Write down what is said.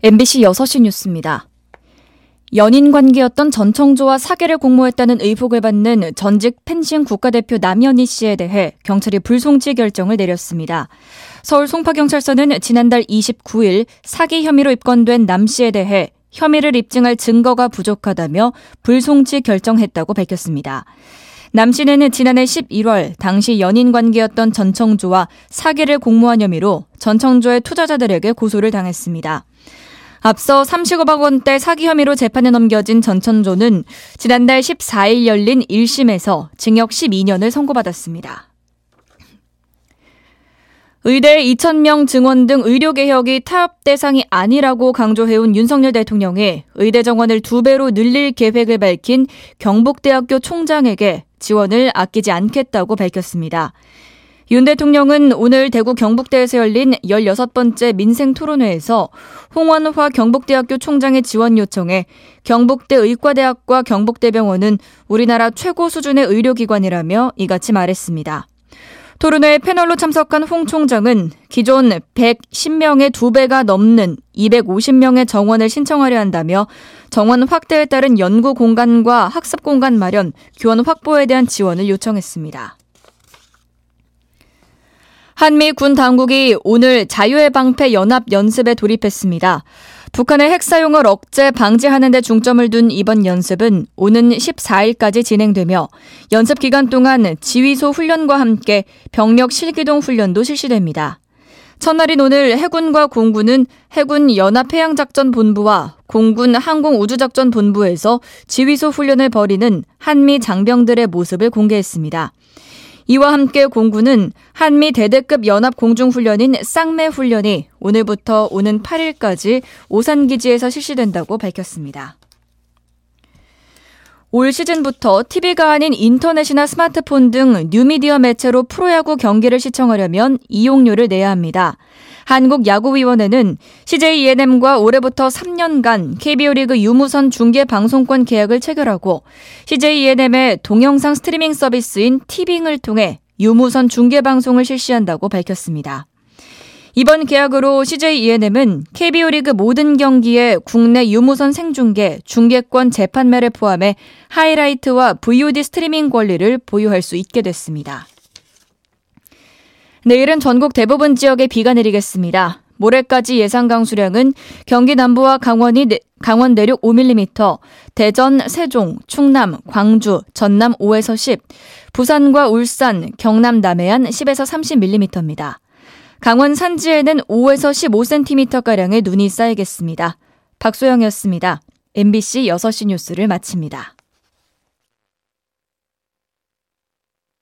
MBC 6시 뉴스입니다. 연인 관계였던 전청조와 사계를 공모했다는 의혹을 받는 전직 펜싱 국가대표 남현희 씨에 대해 경찰이 불송치 결정을 내렸습니다. 서울 송파경찰서는 지난달 29일 사기 혐의로 입건된 남 씨에 대해 혐의를 입증할 증거가 부족하다며 불송치 결정했다고 밝혔습니다. 남 씨는 지난해 11월 당시 연인 관계였던 전청조와 사기를 공모한 혐의로 전청조의 투자자들에게 고소를 당했습니다. 앞서 35억 원대 사기 혐의로 재판에 넘겨진 전천조는 지난달 14일 열린 1심에서 징역 12년을 선고받았습니다. 의대 2,000명 증원 등 의료개혁이 타협 대상이 아니라고 강조해온 윤석열 대통령이 의대 정원을 두 배로 늘릴 계획을 밝힌 경북대학교 총장에게 지원을 아끼지 않겠다고 밝혔습니다. 윤 대통령은 오늘 대구 경북대에서 열린 16번째 민생 토론회에서 홍원화 경북대학교 총장의 지원 요청에 경북대 의과대학과 경북대병원은 우리나라 최고 수준의 의료기관이라며 이같이 말했습니다. 토론회 패널로 참석한 홍 총장은 기존 110명의 2배가 넘는 250명의 정원을 신청하려 한다며 정원 확대에 따른 연구 공간과 학습 공간 마련, 교원 확보에 대한 지원을 요청했습니다. 한미 군 당국이 오늘 자유의 방패 연합 연습에 돌입했습니다. 북한의 핵 사용을 억제 방지하는 데 중점을 둔 이번 연습은 오는 14일까지 진행되며 연습 기간 동안 지휘소 훈련과 함께 병력 실기동 훈련도 실시됩니다. 첫날인 오늘 해군과 공군은 해군 연합해양작전본부와 공군 항공우주작전본부에서 지휘소 훈련을 벌이는 한미 장병들의 모습을 공개했습니다. 이와 함께 공군은 한미 대대급 연합 공중훈련인 쌍매 훈련이 오늘부터 오는 8일까지 오산 기지에서 실시된다고 밝혔습니다. 올 시즌부터 TV가 아닌 인터넷이나 스마트폰 등 뉴미디어 매체로 프로야구 경기를 시청하려면 이용료를 내야 합니다. 한국야구위원회는 CJ ENM과 올해부터 3년간 KBO 리그 유무선 중계 방송권 계약을 체결하고 CJ ENM의 동영상 스트리밍 서비스인 티빙을 통해 유무선 중계 방송을 실시한다고 밝혔습니다. 이번 계약으로 CJ ENM은 KBO 리그 모든 경기의 국내 유무선 생중계, 중계권 재판매를 포함해 하이라이트와 VOD 스트리밍 권리를 보유할 수 있게 됐습니다. 내일은 전국 대부분 지역에 비가 내리겠습니다. 모레까지 예상 강수량은 경기 남부와 강원이 강원 내륙 5mm, 대전, 세종, 충남, 광주, 전남 5에서 10, 부산과 울산, 경남 남해안 10에서 30mm입니다. 강원 산지에는 5에서 15cm가량의 눈이 쌓이겠습니다. 박소영이었습니다. MBC 6시 뉴스를 마칩니다.